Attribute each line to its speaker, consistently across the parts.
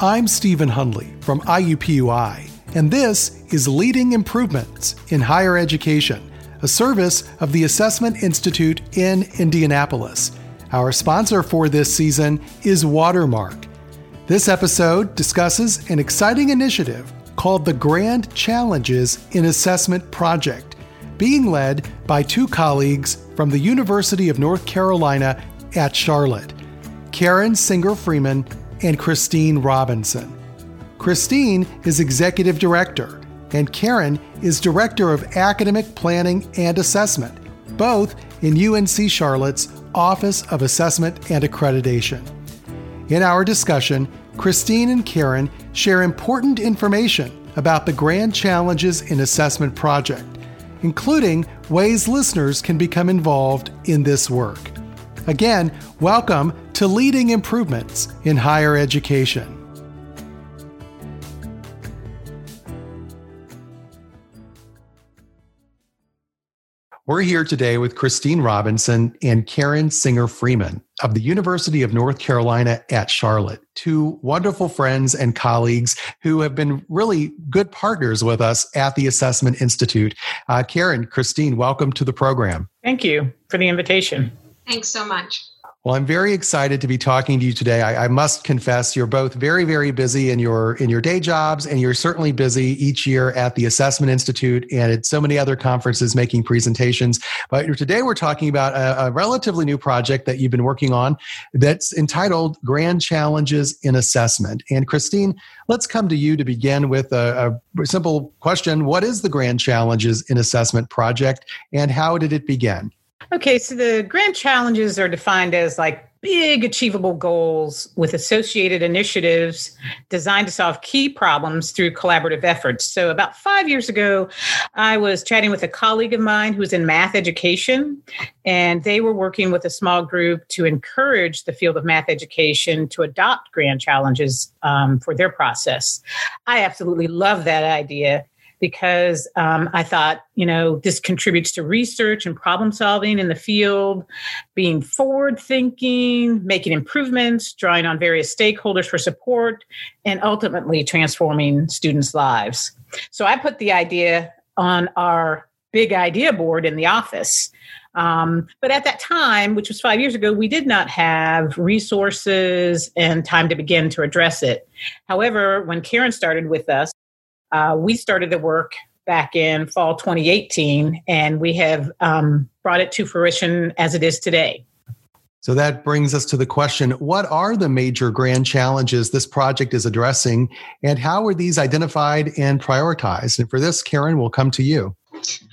Speaker 1: I'm Stephen Hundley from IUPUI, and this is Leading Improvements in Higher Education, a service of the Assessment Institute in Indianapolis. Our sponsor for this season is Watermark. This episode discusses an exciting initiative called the Grand Challenges in Assessment Project, being led by two colleagues from the University of North Carolina at Charlotte, Karen Singer Freeman and Christine Robinson. Christine is Executive Director, and Karen is Director of Academic Planning and Assessment, both in UNC Charlotte's Office of Assessment and Accreditation. In our discussion, Christine and Karen share important information about the Grand Challenges in Assessment project, including ways listeners can become involved in this work. Again, welcome to Leading Improvements in Higher Education. We're here today with Christine Robinson and Karen Singer Freeman of the University of North Carolina at Charlotte, two wonderful friends and colleagues who have been really good partners with us at the Assessment Institute. Uh, Karen, Christine, welcome to the program.
Speaker 2: Thank you for the invitation.
Speaker 3: Thanks so much.
Speaker 1: Well, I'm very excited to be talking to you today. I, I, must confess, you're both very, very busy in your in your day jobs, and you're certainly busy each year at the Assessment Institute and at so many other conferences making presentations. But today we're talking about a, a relatively new project that you've been working on that's entitled Grand Challenges in Assessment. And Christine, let's come to you to begin with a, a simple question: What is the Grand Challenges in Assessment project, and how did it begin?
Speaker 2: Okay, so the grand challenges are defined as like big achievable goals with associated initiatives designed to solve key problems through collaborative efforts. So, about five years ago, I was chatting with a colleague of mine who's in math education, and they were working with a small group to encourage the field of math education to adopt grand challenges um, for their process. I absolutely love that idea because um, I thought, you know, this contributes to research and problem solving in the field, being forward thinking, making improvements, drawing on various stakeholders for support, and ultimately transforming students' lives. So I put the idea on our big idea board in the office. Um, but at that time, which was five years ago, we did not have resources and time to begin to address it. However, when Karen started with us, uh, we started the work back in fall 2018, and we have um, brought it to fruition as it is today.
Speaker 1: So that brings us to the question what are the major grand challenges this project is addressing, and how are these identified and prioritized? And for this, Karen, we'll come to you.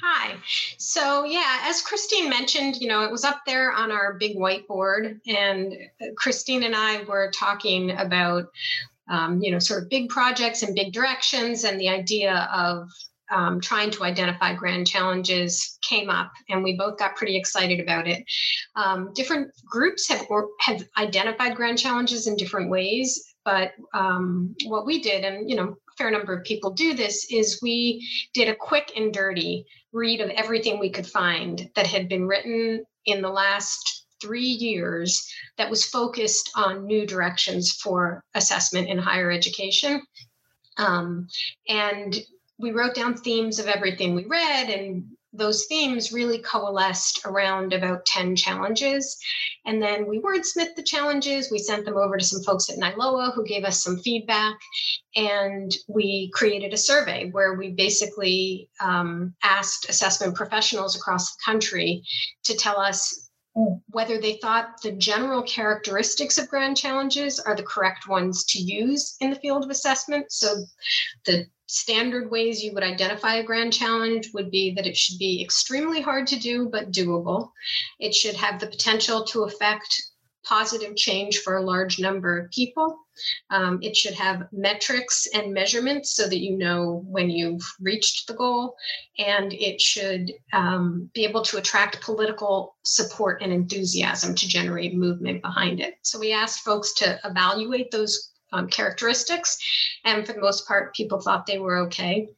Speaker 3: Hi. So, yeah, as Christine mentioned, you know, it was up there on our big whiteboard, and Christine and I were talking about um, you know, sort of big projects and big directions, and the idea of um, trying to identify grand challenges came up, and we both got pretty excited about it. Um, different groups have or, have identified grand challenges in different ways, but um, what we did, and you know, a fair number of people do this, is we did a quick and dirty read of everything we could find that had been written in the last three years that was focused on new directions for assessment in higher education. Um, and we wrote down themes of everything we read, and those themes really coalesced around about 10 challenges. And then we wordsmithed the challenges. We sent them over to some folks at NILOA who gave us some feedback. And we created a survey where we basically um, asked assessment professionals across the country to tell us whether they thought the general characteristics of grand challenges are the correct ones to use in the field of assessment. So, the standard ways you would identify a grand challenge would be that it should be extremely hard to do but doable. It should have the potential to affect positive change for a large number of people. Um, it should have metrics and measurements so that you know when you've reached the goal. And it should um, be able to attract political support and enthusiasm to generate movement behind it. So we asked folks to evaluate those um, characteristics. And for the most part, people thought they were okay.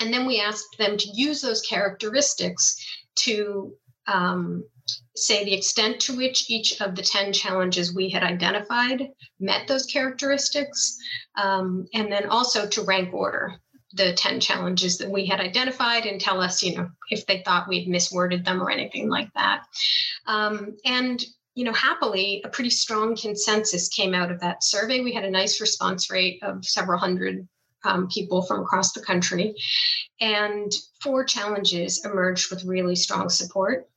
Speaker 3: And then we asked them to use those characteristics to um, say the extent to which each of the 10 challenges we had identified met those characteristics, um, and then also to rank order the 10 challenges that we had identified and tell us, you know, if they thought we'd misworded them or anything like that. Um, and you know, happily, a pretty strong consensus came out of that survey. We had a nice response rate of several hundred um, people from across the country. And four challenges emerged with really strong support.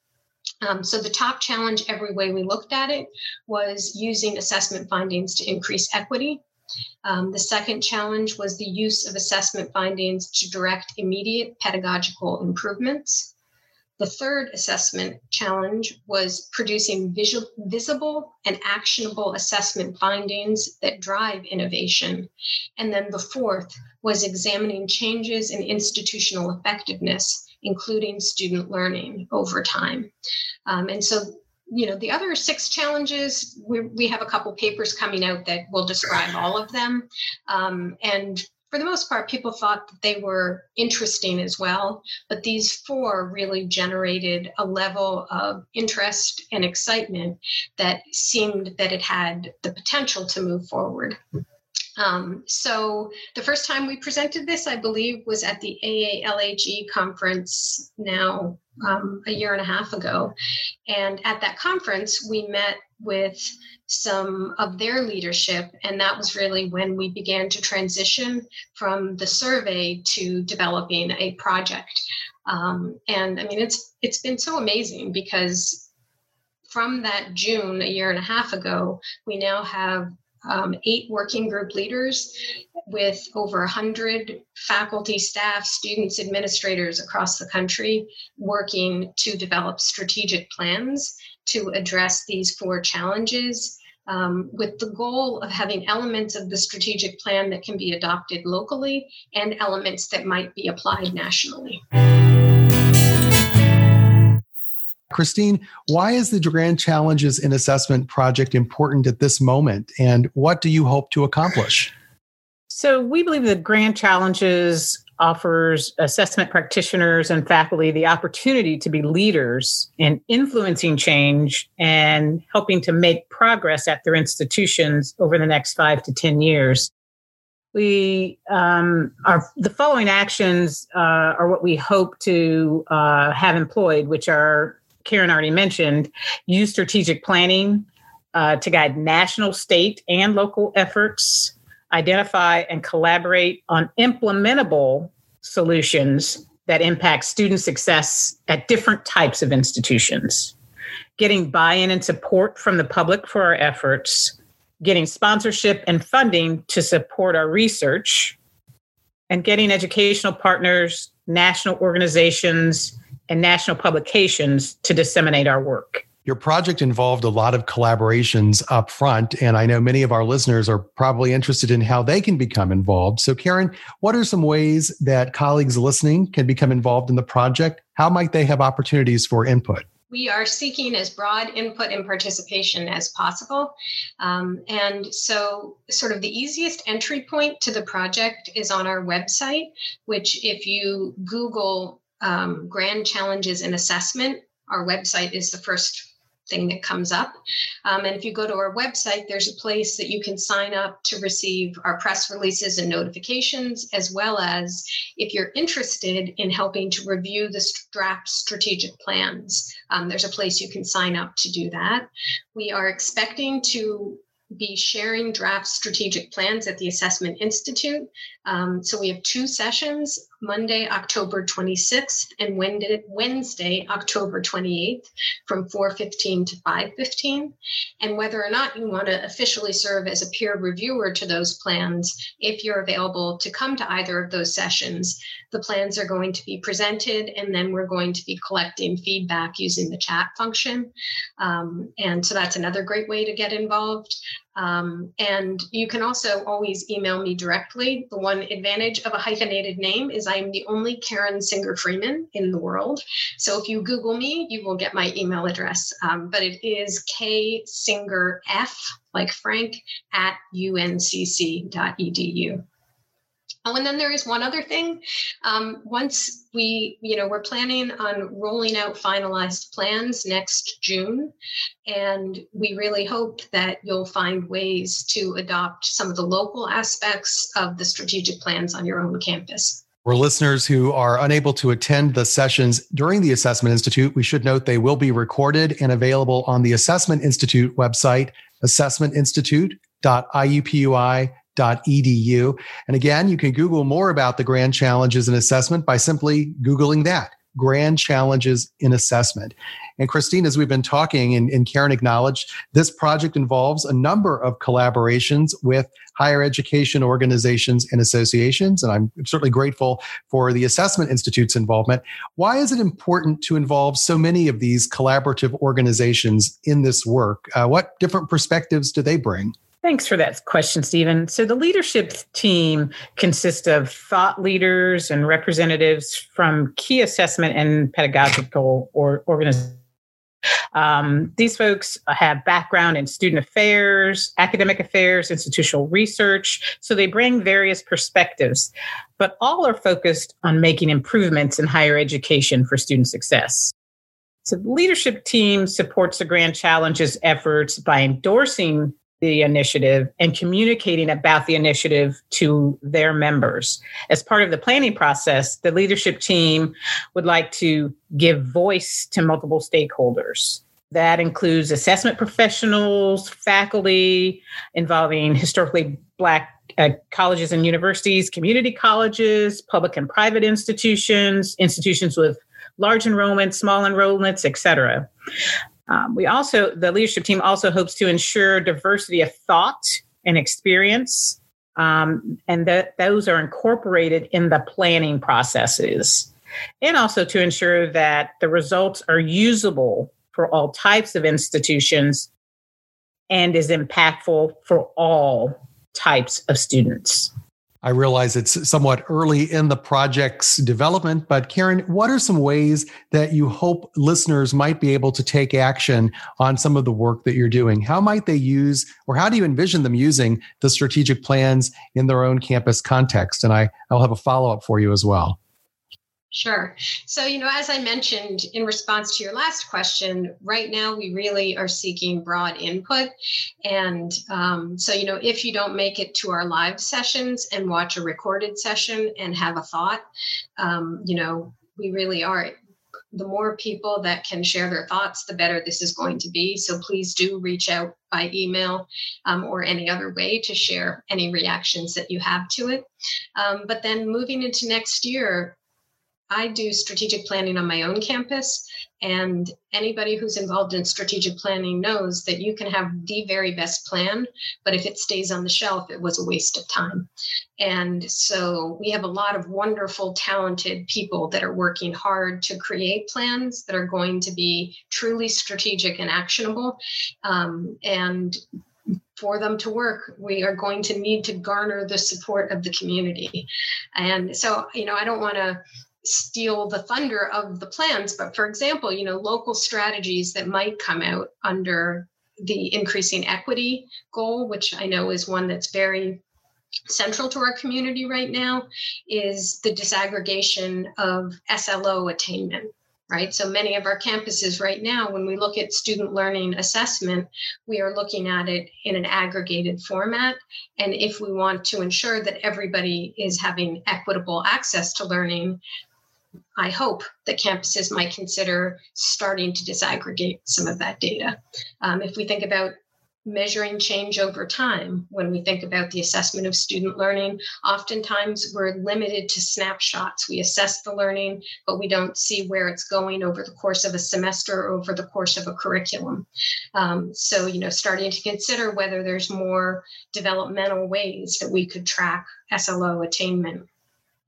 Speaker 3: Um, so, the top challenge, every way we looked at it, was using assessment findings to increase equity. Um, the second challenge was the use of assessment findings to direct immediate pedagogical improvements. The third assessment challenge was producing visual, visible and actionable assessment findings that drive innovation. And then the fourth was examining changes in institutional effectiveness, including student learning over time. Um, and so you know the other six challenges we, we have a couple papers coming out that will describe all of them um, and for the most part, people thought that they were interesting as well. But these four really generated a level of interest and excitement that seemed that it had the potential to move forward. Um, so the first time we presented this, I believe, was at the AALHE conference now um, a year and a half ago. And at that conference, we met with some of their leadership. And that was really when we began to transition from the survey to developing a project. Um, and I mean, it's it's been so amazing because from that June a year and a half ago, we now have um, eight working group leaders with over 100 faculty, staff, students, administrators across the country working to develop strategic plans to address these four challenges um, with the goal of having elements of the strategic plan that can be adopted locally and elements that might be applied nationally.
Speaker 1: Christine, why is the Grand Challenges in Assessment project important at this moment, and what do you hope to accomplish?
Speaker 2: So, we believe the Grand Challenges offers assessment practitioners and faculty the opportunity to be leaders in influencing change and helping to make progress at their institutions over the next five to 10 years. We um, are the following actions uh, are what we hope to uh, have employed, which are Karen already mentioned, use strategic planning uh, to guide national, state, and local efforts, identify and collaborate on implementable solutions that impact student success at different types of institutions, getting buy in and support from the public for our efforts, getting sponsorship and funding to support our research, and getting educational partners, national organizations, and national publications to disseminate our work.
Speaker 1: Your project involved a lot of collaborations up front, and I know many of our listeners are probably interested in how they can become involved. So, Karen, what are some ways that colleagues listening can become involved in the project? How might they have opportunities for input?
Speaker 3: we are seeking as broad input and participation as possible. Um, and so, sort of the easiest entry point to the project is on our website, which, if you Google um, grand challenges in assessment, our website is the first thing that comes up. Um, and if you go to our website, there's a place that you can sign up to receive our press releases and notifications, as well as if you're interested in helping to review the draft strategic plans, um, there's a place you can sign up to do that. We are expecting to be sharing draft strategic plans at the Assessment Institute. Um, so we have two sessions Monday, October 26th, and Wednesday, October 28th, from 4:15 to 5:15. And whether or not you want to officially serve as a peer reviewer to those plans, if you're available to come to either of those sessions, the plans are going to be presented, and then we're going to be collecting feedback using the chat function. Um, and so that's another great way to get involved. Um, and you can also always email me directly. The one advantage of a hyphenated name is I'm the only Karen Singer Freeman in the world. So if you Google me, you will get my email address. Um, but it is K Singer F, like Frank, at uncc.edu. Oh, and then there is one other thing. Um, once we, you know, we're planning on rolling out finalized plans next June, and we really hope that you'll find ways to adopt some of the local aspects of the strategic plans on your own campus.
Speaker 1: For listeners who are unable to attend the sessions during the Assessment Institute, we should note they will be recorded and available on the Assessment Institute website, assessmentinstitute.iupui.com edu. And again, you can Google more about the grand challenges in assessment by simply Googling that grand challenges in assessment. And Christine, as we've been talking and, and, Karen acknowledged, this project involves a number of collaborations with higher education organizations and associations. And I'm certainly grateful for the Assessment Institute's involvement. Why is it important to involve so many of these collaborative organizations in this work? Uh, what different perspectives do they bring?
Speaker 2: Thanks for that question, Stephen. So, the leadership team consists of thought leaders and representatives from key assessment and pedagogical or organizations. Um, these folks have background in student affairs, academic affairs, institutional research, so they bring various perspectives, but all are focused on making improvements in higher education for student success. So, the leadership team supports the Grand Challenges efforts by endorsing the initiative and communicating about the initiative to their members. As part of the planning process, the leadership team would like to give voice to multiple stakeholders. That includes assessment professionals, faculty involving historically Black uh, colleges and universities, community colleges, public and private institutions, institutions with large enrollments, small enrollments, et cetera. Um, we also, the leadership team also hopes to ensure diversity of thought and experience, um, and that those are incorporated in the planning processes, and also to ensure that the results are usable for all types of institutions and is impactful for all types of students.
Speaker 1: I realize it's somewhat early in the project's development, but Karen, what are some ways that you hope listeners might be able to take action on some of the work that you're doing? How might they use, or how do you envision them using the strategic plans in their own campus context? And I, I'll have a follow up for you as well.
Speaker 3: Sure. So, you know, as I mentioned in response to your last question, right now we really are seeking broad input. And um, so, you know, if you don't make it to our live sessions and watch a recorded session and have a thought, um, you know, we really are. The more people that can share their thoughts, the better this is going to be. So please do reach out by email um, or any other way to share any reactions that you have to it. Um, but then moving into next year, I do strategic planning on my own campus, and anybody who's involved in strategic planning knows that you can have the very best plan, but if it stays on the shelf, it was a waste of time. And so we have a lot of wonderful, talented people that are working hard to create plans that are going to be truly strategic and actionable. Um, and for them to work, we are going to need to garner the support of the community. And so, you know, I don't want to steal the thunder of the plans. But for example, you know, local strategies that might come out under the increasing equity goal, which I know is one that's very central to our community right now, is the disaggregation of SLO attainment right? So many of our campuses right now, when we look at student learning assessment, we are looking at it in an aggregated format. And if we want to ensure that everybody is having equitable access to learning, I hope that campuses might consider starting to disaggregate some of that data. Um, if we think about measuring change over time, when we think about the assessment of student learning, oftentimes we're limited to snapshots. We assess the learning, but we don't see where it's going over the course of a semester or over the course of a curriculum. Um, so, you know, starting to consider whether there's more developmental ways that we could track SLO attainment.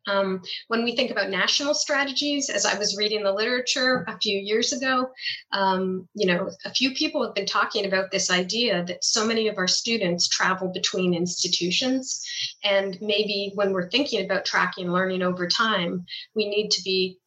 Speaker 3: Um, when we think about national strategies, as I was reading the literature a few years ago, um, you know, a few people have been talking about this idea that so many of our students travel between institutions. And maybe when we're thinking about tracking learning over time, we need to be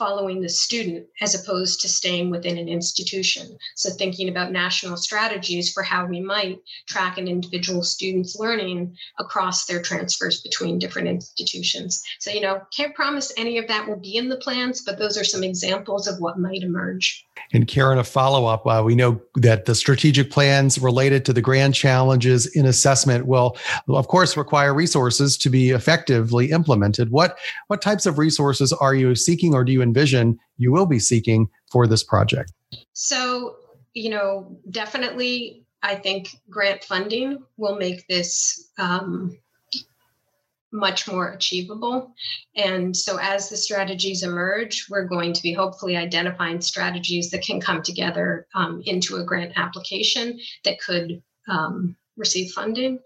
Speaker 3: following the student as opposed to staying within an institution. So, thinking about national strategies for how we might track an individual student's learning across their transfers between different institutions. So, you know, can't promise any of that will be in the plans, but those are some examples of what might emerge.
Speaker 1: And Karen, a follow up. Uh, we know that the strategic plans related to the grand challenges in assessment will, of course, require resources to be effectively implemented. What what types of resources are you seeking, or do you envision you will be seeking for this project?
Speaker 3: So, you know, definitely, I think grant funding will make this. Um, much more achievable. And so, as the strategies emerge, we're going to be hopefully identifying strategies that can come together um, into a grant application that could um, receive funding.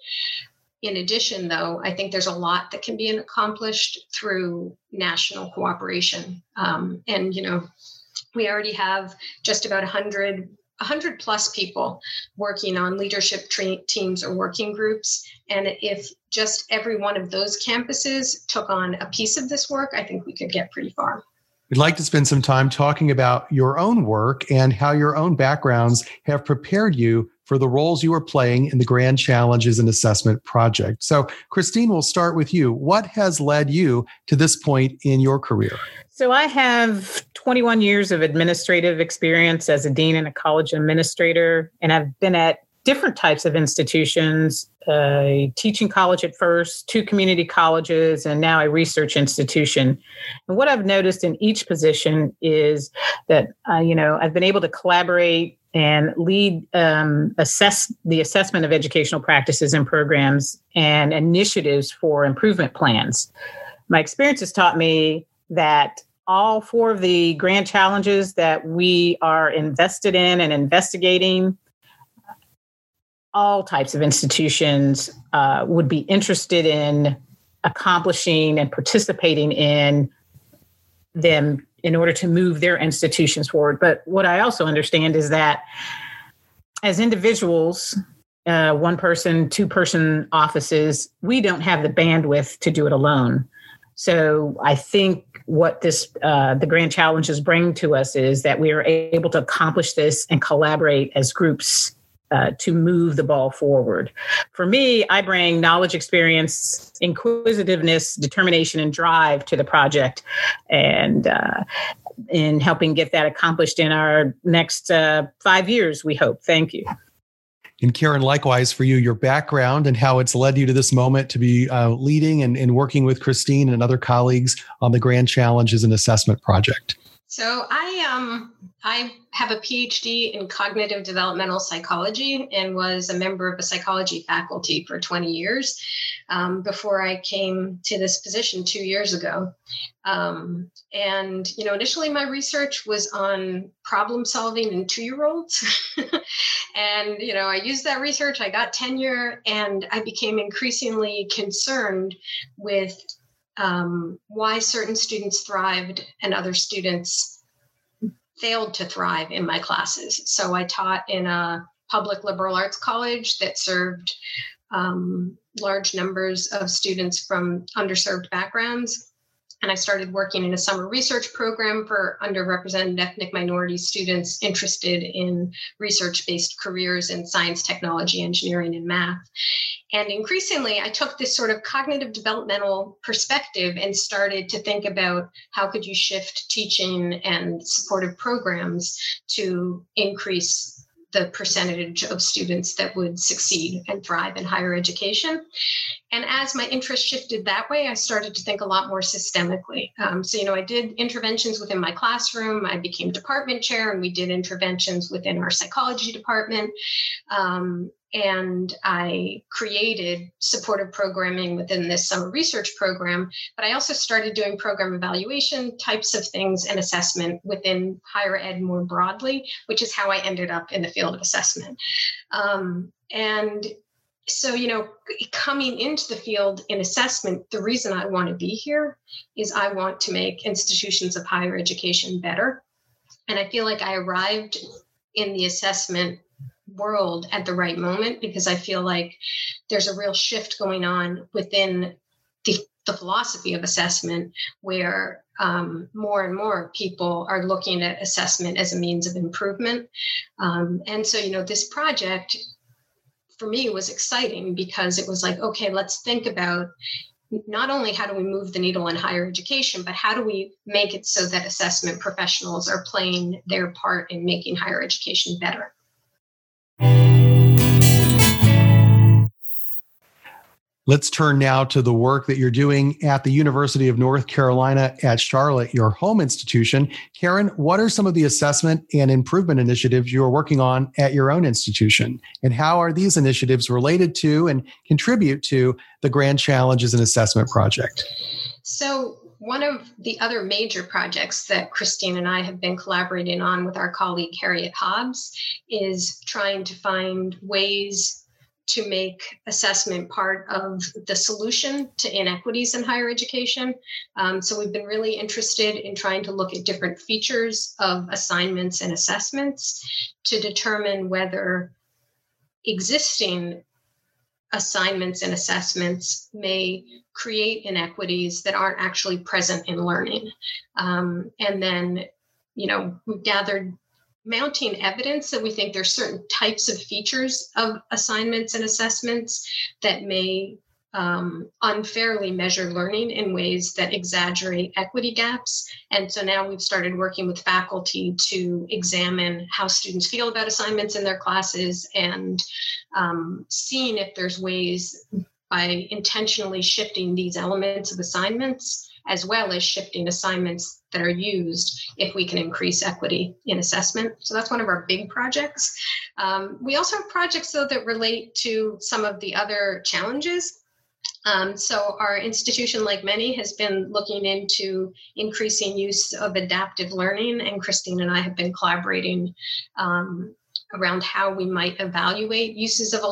Speaker 3: In addition, though, I think there's a lot that can be accomplished through national cooperation. Um, and, you know, we already have just about 100 100 plus people working on leadership tra- teams or working groups. And if just every one of those campuses took on a piece of this work, I think we could get pretty far.
Speaker 1: We'd like to spend some time talking about your own work and how your own backgrounds have prepared you for the roles you are playing in the Grand Challenges and Assessment Project. So, Christine, we'll start with you. What has led you to this point in your career?
Speaker 2: So, I have 21 years of administrative experience as a dean and a college administrator, and I've been at different types of institutions a teaching college at first, two community colleges, and now a research institution. And what I've noticed in each position is that, uh, you know, I've been able to collaborate and lead um, assess the assessment of educational practices and programs and initiatives for improvement plans. My experience has taught me that all four of the grand challenges that we are invested in and investigating all types of institutions uh, would be interested in accomplishing and participating in them in order to move their institutions forward. But what I also understand is that as individuals, uh, one person, two person offices, we don't have the bandwidth to do it alone. So I think what this uh, the grand challenges bring to us is that we are able to accomplish this and collaborate as groups uh, to move the ball forward. For me, I bring knowledge, experience, inquisitiveness, determination, and drive to the project, and uh, in helping get that accomplished in our next uh, five years. We hope. Thank you.
Speaker 1: And Karen, likewise for you, your background and how it's led you to this moment to be uh, leading and, and working with Christine and other colleagues on the Grand Challenges and Assessment Project.
Speaker 3: So I um I have a PhD in cognitive developmental psychology and was a member of a psychology faculty for 20 years um, before I came to this position two years ago. Um, and you know, initially my research was on problem solving in two-year-olds, and you know, I used that research. I got tenure, and I became increasingly concerned with um, why certain students thrived and other students failed to thrive in my classes. So I taught in a public liberal arts college that served um, large numbers of students from underserved backgrounds and I started working in a summer research program for underrepresented ethnic minority students interested in research based careers in science, technology, engineering, and math. And increasingly, I took this sort of cognitive developmental perspective and started to think about how could you shift teaching and supportive programs to increase the percentage of students that would succeed and thrive in higher education. And as my interest shifted that way, I started to think a lot more systemically. Um, so, you know, I did interventions within my classroom. I became department chair, and we did interventions within our psychology department. Um, and I created supportive programming within this summer research program. But I also started doing program evaluation types of things and assessment within higher ed more broadly, which is how I ended up in the field of assessment. Um, and so, you know, coming into the field in assessment, the reason I want to be here is I want to make institutions of higher education better. And I feel like I arrived in the assessment world at the right moment because I feel like there's a real shift going on within the, the philosophy of assessment, where um, more and more people are looking at assessment as a means of improvement. Um, and so, you know, this project for me was exciting because it was like, okay, let's think about not only how do we move the needle in higher education, but how do we make it so that assessment professionals are playing their part in making higher education better?
Speaker 1: Let's turn now to the work that you're doing at the University of North Carolina at Charlotte, your home institution. Karen, what are some of the assessment and improvement initiatives you are working on at your own institution? And how are these initiatives related to and contribute to the Grand Challenges and Assessment Project?
Speaker 3: So, one of the other major projects that Christine and I have been collaborating on with our colleague Harriet Hobbs is trying to find ways to make assessment part of the solution to inequities in higher education. Um, so we've been really interested in trying to look at different features of assignments and assessments to determine whether existing assignments and assessments may create inequities that aren't actually present in learning. Um, and then, you know, we've gathered mounting evidence that we think there's certain types of features of assignments and assessments that may um, unfairly measure learning in ways that exaggerate equity gaps. And so now we've started working with faculty to examine how students feel about assignments in their classes and um, seeing if there's ways by intentionally shifting these elements of assignments as well as shifting assignments that are used if we can increase equity in assessment. So that's one of our big projects. Um, we also have projects, though, that relate to some of the other challenges. Um, so our institution, like many, has been looking into increasing use of adaptive learning, and Christine and I have been collaborating um, around how we might evaluate uses of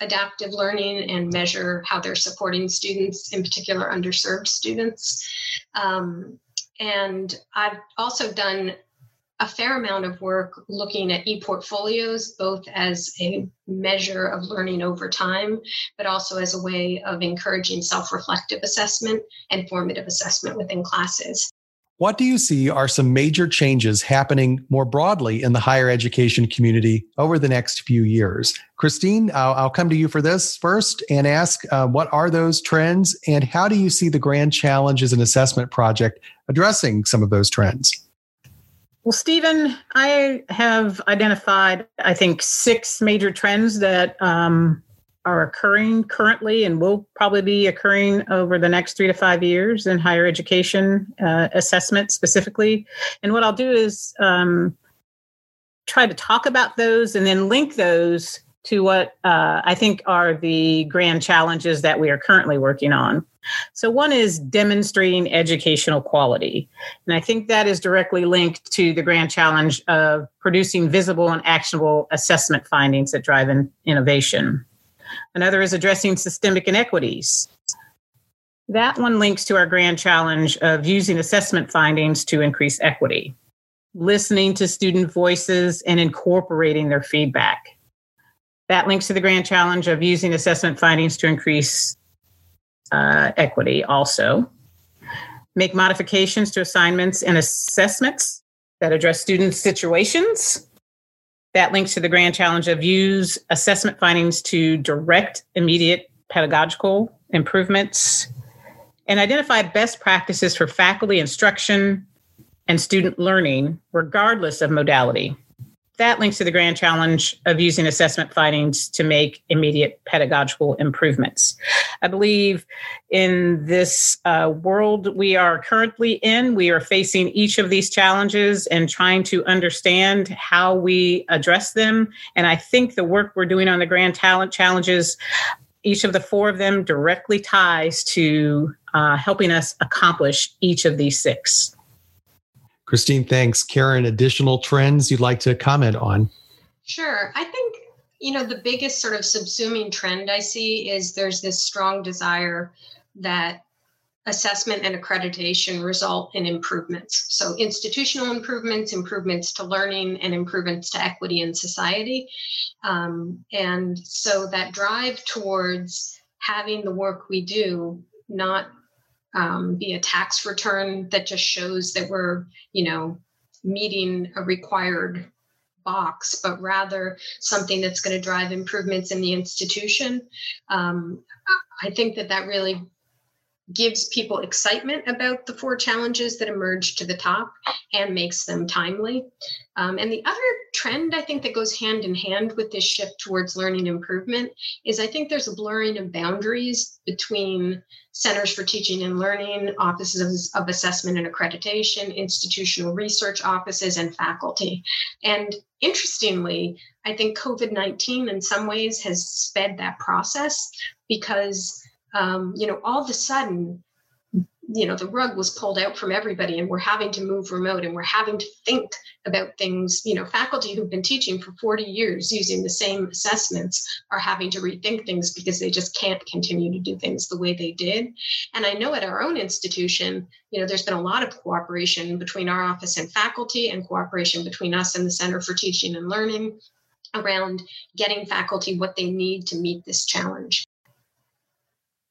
Speaker 3: adaptive learning and measure how they're supporting students, in particular underserved students. Um, and I've also done a fair amount of work looking at e-portfolios, both as a measure of learning over time, but also as a way of encouraging self-reflective assessment and formative assessment within classes.
Speaker 1: What do you see are some major changes happening more broadly in the higher education community over the next few years? Christine, I'll, I'll come to you for this first and ask uh, what are those trends and how do you see the Grand Challenges and Assessment Project addressing some of those trends?
Speaker 2: Well, Stephen, I have identified, I think, six major trends that um, are occurring currently and will probably be occurring over the next three to five years in higher education uh, assessment specifically. And what I'll do is um, try to talk about those and then link those to what uh, I think are the grand challenges that we are currently working on. So, one is demonstrating educational quality. And I think that is directly linked to the grand challenge of producing visible and actionable assessment findings that drive in innovation. Another is addressing systemic inequities. That one links to our grand challenge of using assessment findings to increase equity, listening to student voices and incorporating their feedback. That links to the grand challenge of using assessment findings to increase uh, equity also. Make modifications to assignments and assessments that address students' situations that links to the grand challenge of use assessment findings to direct immediate pedagogical improvements and identify best practices for faculty instruction and student learning, regardless of modality that links to the grand challenge of using assessment findings to make immediate pedagogical improvements. I believe in this uh, world we are currently in, we are facing each of these challenges and trying to understand how we address them. And I think the work we're doing on the grand talent challenges each of the four of them directly ties to uh, helping us accomplish each of these six.
Speaker 1: Christine, thanks. Karen, additional trends you'd like to comment on?
Speaker 3: Sure. I think, you know, the biggest sort of subsuming trend I see is there's this strong desire that assessment and accreditation result in improvements. So, institutional improvements, improvements to learning, and improvements to equity in society. Um, and so, that drive towards having the work we do not um, be a tax return that just shows that we're, you know, meeting a required box, but rather something that's going to drive improvements in the institution. Um, I think that that really gives people excitement about the four challenges that emerge to the top and makes them timely. Um, and the other trend I think that goes hand in hand with this shift towards learning improvement is I think there's a blurring of boundaries between centers for teaching and learning, offices of assessment and accreditation, institutional research offices, and faculty. And interestingly, I think COVID 19 in some ways has sped that process because um, you know, all of a sudden, you know, the rug was pulled out from everybody and we're having to move remote and we're having to think about things, you know, faculty who've been teaching for 40 years using the same assessments are having to rethink things because they just can't continue to do things the way they did. And I know at our own institution, you know, there's been a lot of cooperation between our office and faculty and cooperation between us and the Center for Teaching and Learning around getting faculty what they need to meet this challenge.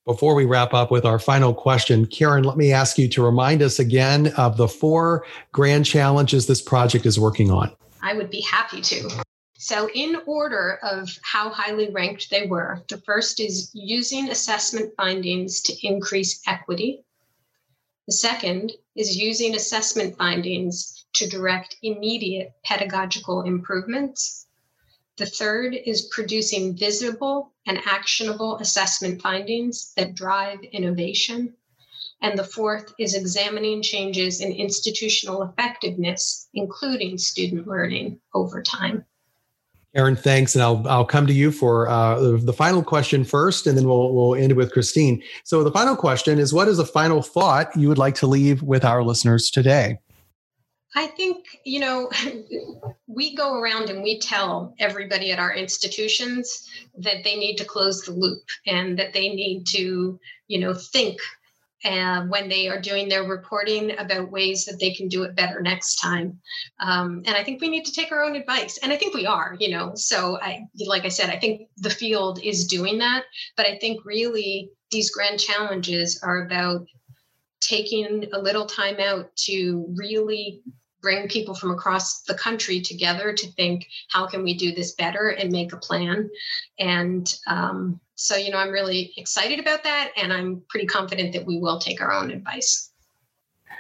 Speaker 1: Before we wrap up with our final question, Karen, let me ask you to remind us again of the four grand challenges this project is working on.
Speaker 3: I would be happy to. So, in order of how highly ranked they were, the first is using assessment findings to increase equity. The second is using assessment findings to direct immediate pedagogical improvements. The third is producing visible and actionable assessment findings that drive innovation. And the fourth is examining changes in institutional effectiveness, including student learning over time.
Speaker 1: Karen, thanks, and I'll I'll come to you for uh, the final question first, and then we'll we'll end with Christine. So the final question is: What is a final thought you would like to leave with our listeners today?
Speaker 3: I think, you know, we go around and we tell everybody at our institutions that they need to close the loop and that they need to, you know, think uh, when they are doing their reporting about ways that they can do it better next time. Um, and I think we need to take our own advice. And I think we are, you know. So, I, like I said, I think the field is doing that. But I think really these grand challenges are about taking a little time out to really bring people from across the country together to think how can we do this better and make a plan and um, so you know i'm really excited about that and i'm pretty confident that we will take our own advice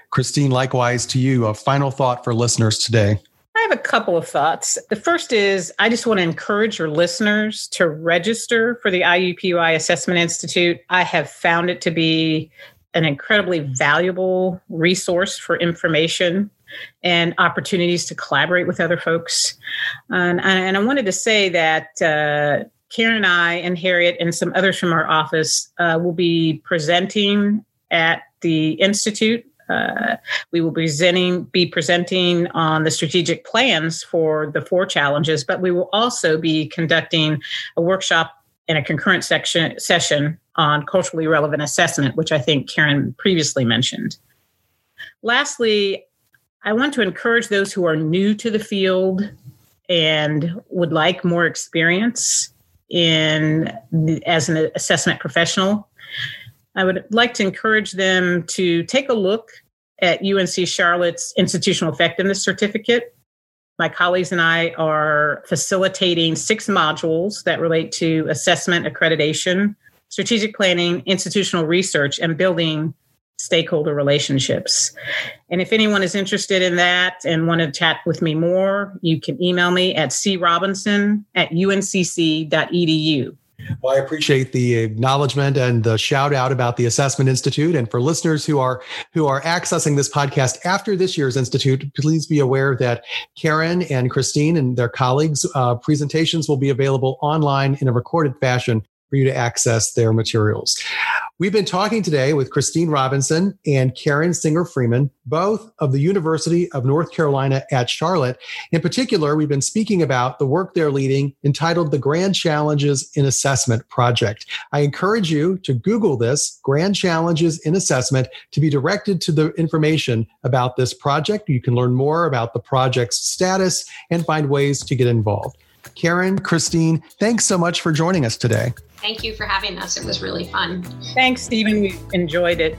Speaker 1: christine likewise to you a final thought for listeners today
Speaker 2: I have a couple of thoughts. The first is I just want to encourage your listeners to register for the IUPUI Assessment Institute. I have found it to be an incredibly valuable resource for information and opportunities to collaborate with other folks. And, and I wanted to say that uh, Karen and I and Harriet and some others from our office uh, will be presenting at the Institute. Uh, we will be presenting, be presenting on the strategic plans for the four challenges, but we will also be conducting a workshop and a concurrent section, session on culturally relevant assessment, which I think Karen previously mentioned. Lastly, I want to encourage those who are new to the field and would like more experience in as an assessment professional. I would like to encourage them to take a look at UNC Charlotte's institutional effectiveness certificate. My colleagues and I are facilitating six modules that relate to assessment, accreditation, strategic planning, institutional research, and building stakeholder relationships. And if anyone is interested in that and want to chat with me more, you can email me at crobinson at uncc.edu.
Speaker 1: Well, I appreciate the acknowledgement and the shout out about the Assessment Institute. And for listeners who are who are accessing this podcast after this year's institute, please be aware that Karen and Christine and their colleagues' uh, presentations will be available online in a recorded fashion for you to access their materials. We've been talking today with Christine Robinson and Karen Singer Freeman, both of the University of North Carolina at Charlotte. In particular, we've been speaking about the work they're leading entitled the Grand Challenges in Assessment Project. I encourage you to Google this, Grand Challenges in Assessment, to be directed to the information about this project. You can learn more about the project's status and find ways to get involved. Karen, Christine, thanks so much for joining us today.
Speaker 3: Thank you for having us. It was really fun.
Speaker 2: Thanks, Stephen. We enjoyed it.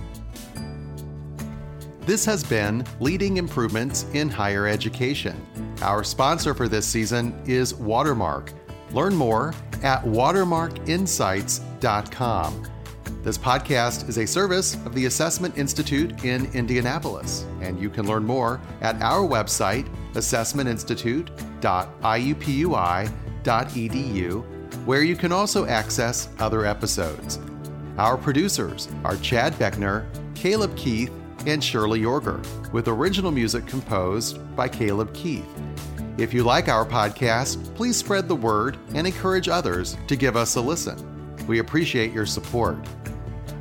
Speaker 1: This has been Leading Improvements in Higher Education. Our sponsor for this season is Watermark. Learn more at watermarkinsights.com. This podcast is a service of the Assessment Institute in Indianapolis, and you can learn more at our website, assessmentinstitute.iupui.edu, where you can also access other episodes. Our producers are Chad Beckner, Caleb Keith, and Shirley Yorger, with original music composed by Caleb Keith. If you like our podcast, please spread the word and encourage others to give us a listen. We appreciate your support.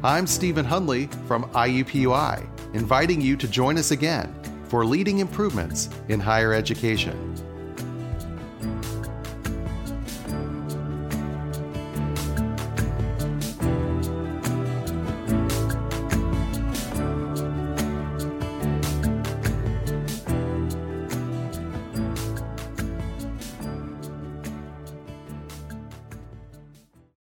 Speaker 1: I'm Stephen Hundley from IUPUI, inviting you to join us again for leading improvements in higher education.